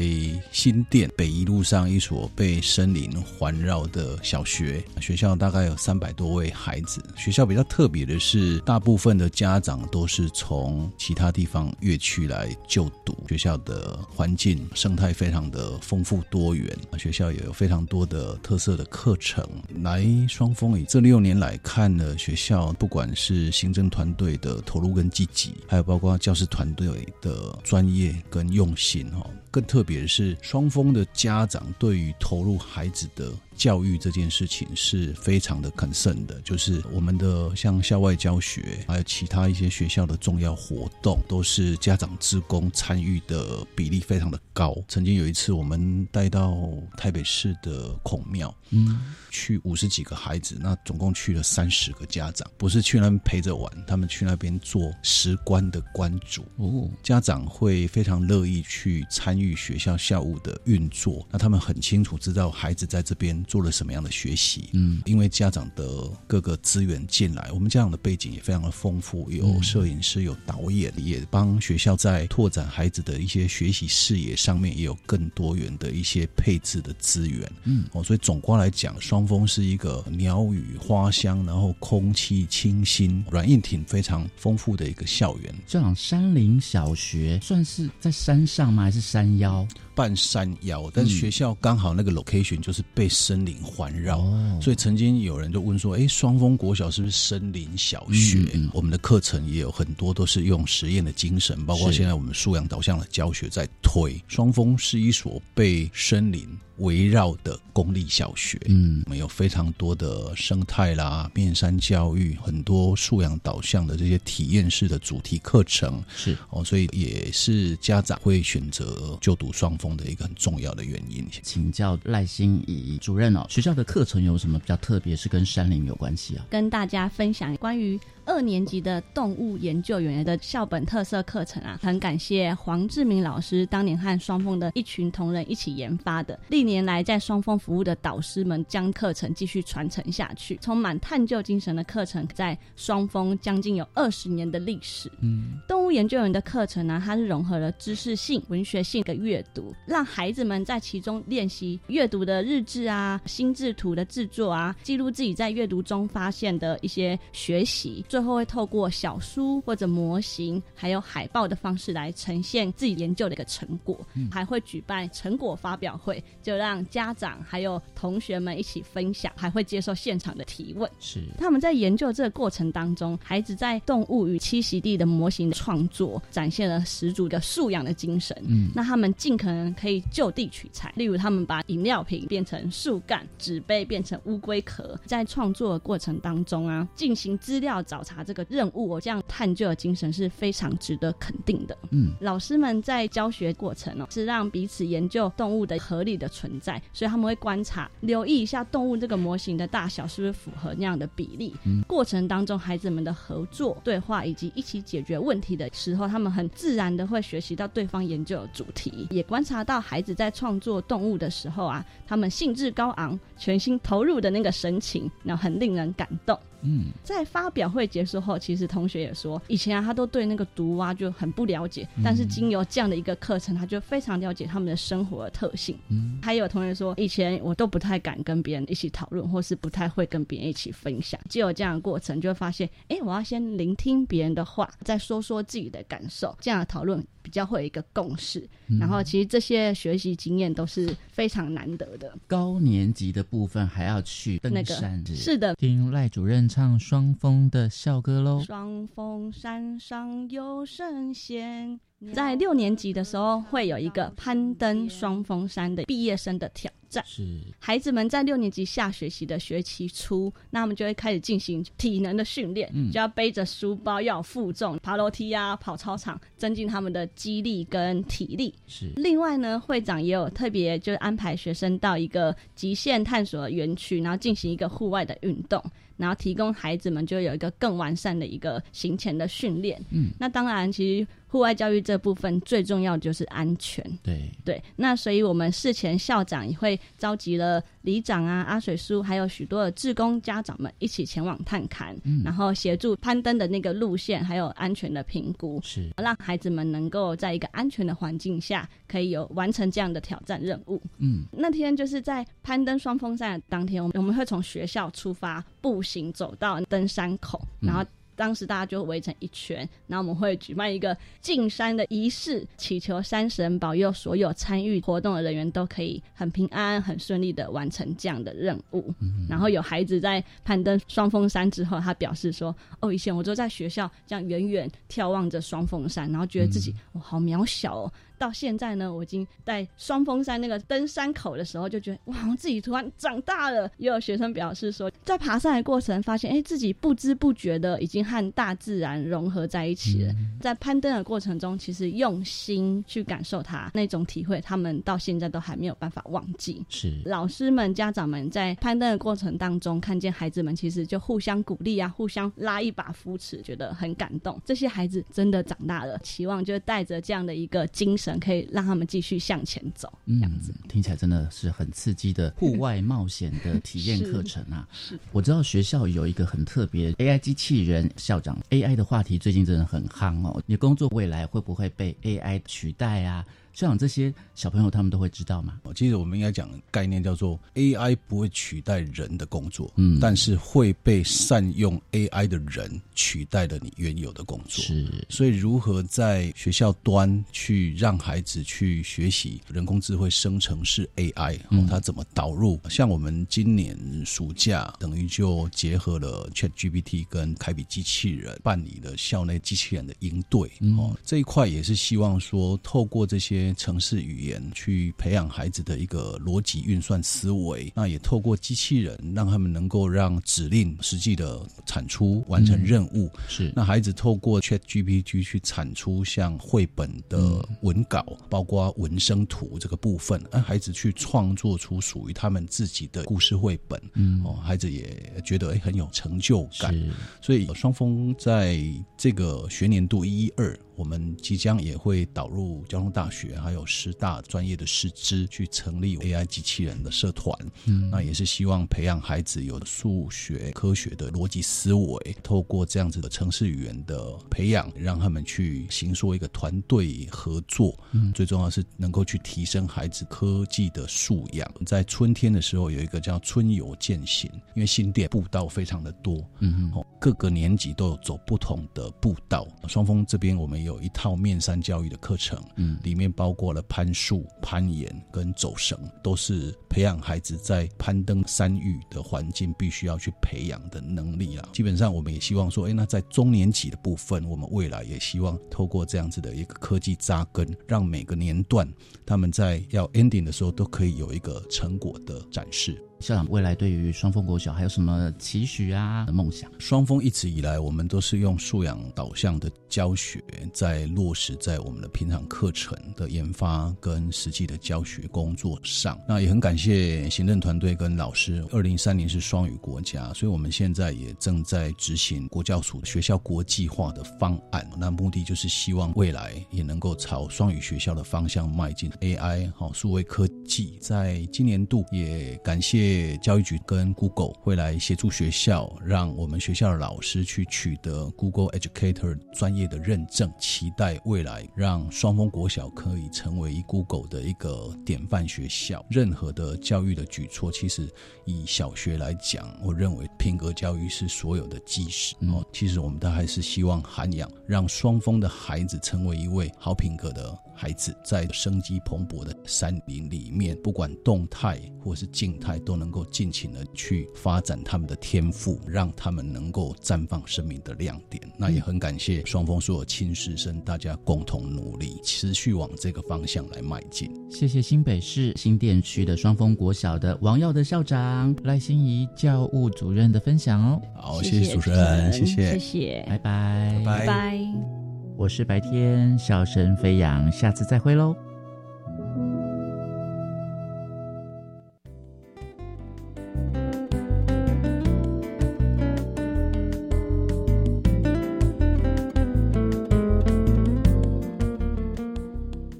新店北一路上一所被森林环绕的小学，学校大概有三百多位孩子。学校比较特别的是，大部分的家长都是从其他地方越区来。就读学校的环境生态非常的丰富多元，学校也有非常多的特色的课程。来双峰以这六年来看呢，学校不管是行政团队的投入跟积极，还有包括教师团队的专业跟用心哈，更特别的是，双方的家长对于投入孩子的。教育这件事情是非常的 concern 的，就是我们的像校外教学，还有其他一些学校的重要活动，都是家长职工参与的比例非常的高。曾经有一次，我们带到台北市的孔庙，嗯，去五十几个孩子，那总共去了三十个家长，不是去那边陪着玩，他们去那边做石棺的棺主。哦，家长会非常乐意去参与学校校务的运作，那他们很清楚知道孩子在这边。做了什么样的学习？嗯，因为家长的各个资源进来，我们家长的背景也非常的丰富，有摄影师，有导演，也帮学校在拓展孩子的一些学习视野上面也有更多元的一些配置的资源。嗯，哦，所以总括来讲，双峰是一个鸟语花香，然后空气清新、软硬挺非常丰富的一个校园。这样山林小学算是在山上吗？还是山腰？半山腰，但是学校刚好那个 location 就是被森林环绕，所以曾经有人就问说：“哎，双峰国小是不是森林小学？”我们的课程也有很多都是用实验的精神，包括现在我们素养导向的教学在推。双峰是一所被森林。围绕的公立小学，嗯，我们有非常多的生态啦、面山教育，很多素养导向的这些体验式的主题课程，是哦，所以也是家长会选择就读双峰的一个很重要的原因。请教赖心怡主任哦，学校的课程有什么比较特别，是跟山林有关系啊？跟大家分享关于。二年级的动物研究员的校本特色课程啊，很感谢黄志明老师当年和双峰的一群同仁一起研发的。历年来在双峰服务的导师们将课程继续传承下去，充满探究精神的课程在双峰将近有二十年的历史。嗯，动物研究员的课程呢，它是融合了知识性、文学性的阅读，让孩子们在其中练习阅读的日志啊、心智图的制作啊，记录自己在阅读中发现的一些学习。最后会透过小书或者模型，还有海报的方式来呈现自己研究的一个成果，还会举办成果发表会，就让家长还有同学们一起分享，还会接受现场的提问。是他们在研究这个过程当中，孩子在动物与栖息地的模型的创作，展现了十足的素养的精神。嗯，那他们尽可能可以就地取材，例如他们把饮料瓶变成树干，纸杯变成乌龟壳，在创作的过程当中啊，进行资料找。查这个任务，我这样探究的精神是非常值得肯定的。嗯，老师们在教学过程哦，是让彼此研究动物的合理的存在，所以他们会观察、留意一下动物这个模型的大小是不是符合那样的比例。嗯，过程当中，孩子们的合作、对话以及一起解决问题的时候，他们很自然的会学习到对方研究的主题，也观察察到孩子在创作动物的时候啊，他们兴致高昂、全心投入的那个神情，那很令人感动。嗯，在发表会结束后，其实同学也说，以前啊，他都对那个毒蛙就很不了解，但是经由这样的一个课程，他就非常了解他们的生活的特性。嗯，还有同学说，以前我都不太敢跟别人一起讨论，或是不太会跟别人一起分享，就有这样的过程，就会发现，哎，我要先聆听别人的话，再说说自己的感受，这样的讨论。比较会有一个共识，然后其实这些学习经验都是非常难得的。高年级的部分还要去登山，是的，听赖主任唱双峰的校歌喽。双峰山上有神仙。在六年级的时候，会有一个攀登双峰山的毕业生的挑战。是孩子们在六年级下学期的学期初，那他们就会开始进行体能的训练，嗯就要背着书包，要负重，爬楼梯啊，跑操场，增进他们的肌力跟体力。是另外呢，会长也有特别就是安排学生到一个极限探索园区，然后进行一个户外的运动。然后提供孩子们就有一个更完善的一个行前的训练。嗯，那当然，其实户外教育这部分最重要就是安全。对对，那所以我们事前校长也会召集了里长啊、阿水叔，还有许多的志工家长们一起前往探勘，然后协助攀登的那个路线还有安全的评估，是让孩子们能够在一个安全的环境下，可以有完成这样的挑战任务。嗯，那天就是在攀登双峰山的当天，我们我们会从学校出发步。行走到登山口，然后当时大家就围成一圈，然后我们会举办一个进山的仪式，祈求山神保佑所有参与活动的人员都可以很平安、很顺利的完成这样的任务。然后有孩子在攀登双峰山之后，他表示说：“哦，以前我就在学校这样远远眺望着双峰山，然后觉得自己哦好渺小哦。”到现在呢，我已经在双峰山那个登山口的时候，就觉得哇，自己突然长大了。也有学生表示说，在爬山的过程发现，哎，自己不知不觉的已经和大自然融合在一起了。在攀登的过程中，其实用心去感受它那种体会，他们到现在都还没有办法忘记。是老师们、家长们在攀登的过程当中，看见孩子们其实就互相鼓励啊，互相拉一把扶持，觉得很感动。这些孩子真的长大了，期望就带着这样的一个精神。可以让他们继续向前走，这样子听起来真的是很刺激的户外冒险的体验课程啊！是，我知道学校有一个很特别 AI 机器人校长 AI 的话题，最近真的很夯哦。你工作未来会不会被 AI 取代啊？校长，这些小朋友他们都会知道吗？其实我们应该讲概念叫做 AI 不会取代人的工作，嗯，但是会被善用 AI 的人取代了你原有的工作。是，所以如何在学校端去让孩子去学习人工智慧生成式 AI，哦，它怎么导入？像我们今年暑假等于就结合了 ChatGPT 跟凯比机器人办理了校内机器人的应对，哦，这一块也是希望说透过这些。城市语言去培养孩子的一个逻辑运算思维，那也透过机器人让他们能够让指令实际的产出完成任务。是那孩子透过 Chat GPT 去产出像绘本的文稿，包括文生图这个部分，让孩子去创作出属于他们自己的故事绘本。嗯，哦，孩子也觉得哎很有成就感。所以双峰在这个学年度一一二。我们即将也会导入交通大学，还有师大专业的师资去成立 AI 机器人的社团。嗯，那也是希望培养孩子有数学、科学的逻辑思维，透过这样子的城市语言的培养，让他们去行说一个团队合作。嗯，最重要是能够去提升孩子科技的素养。在春天的时候，有一个叫春游践行，因为新店步道非常的多。嗯嗯，各个年级都有走不同的步道。双峰这边我们有。一套面山教育的课程，嗯，里面包括了攀树、攀岩跟走绳，都是培养孩子在攀登山域的环境必须要去培养的能力啊。基本上，我们也希望说，哎，那在中年级的部分，我们未来也希望透过这样子的一个科技扎根，让每个年段他们在要 ending 的时候都可以有一个成果的展示。校长未来对于双峰国小还有什么期许啊、梦想？双峰一直以来，我们都是用素养导向的教学，在落实在我们的平常课程的研发跟实际的教学工作上。那也很感谢行政团队跟老师。二零三年是双语国家，所以我们现在也正在执行国教署学校国际化的方案。那目的就是希望未来也能够朝双语学校的方向迈进。AI 好，数位科技，在今年度也感谢。教育局跟 Google 会来协助学校，让我们学校的老师去取得 Google Educator 专业的认证，期待未来让双峰国小可以成为 Google 的一个典范学校。任何的教育的举措，其实以小学来讲，我认为品格教育是所有的基石哦。其实我们都还是希望涵养，让双峰的孩子成为一位好品格的。孩子在生机蓬勃的山林里面，不管动态或是静态，都能够尽情的去发展他们的天赋，让他们能够绽放生命的亮点。那也很感谢双峰所有亲师生，大家共同努力，持续往这个方向来迈进。谢谢新北市新店区的双峰国小的王耀的校长赖心怡教务主任的分享哦。好，谢谢主持人，谢谢，谢谢，拜拜，拜拜。我是白天笑声飞扬，下次再会喽。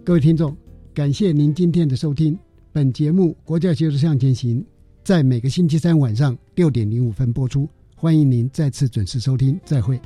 各位听众，感谢您今天的收听。本节目《国教学术向前行》在每个星期三晚上六点零五分播出，欢迎您再次准时收听，再会。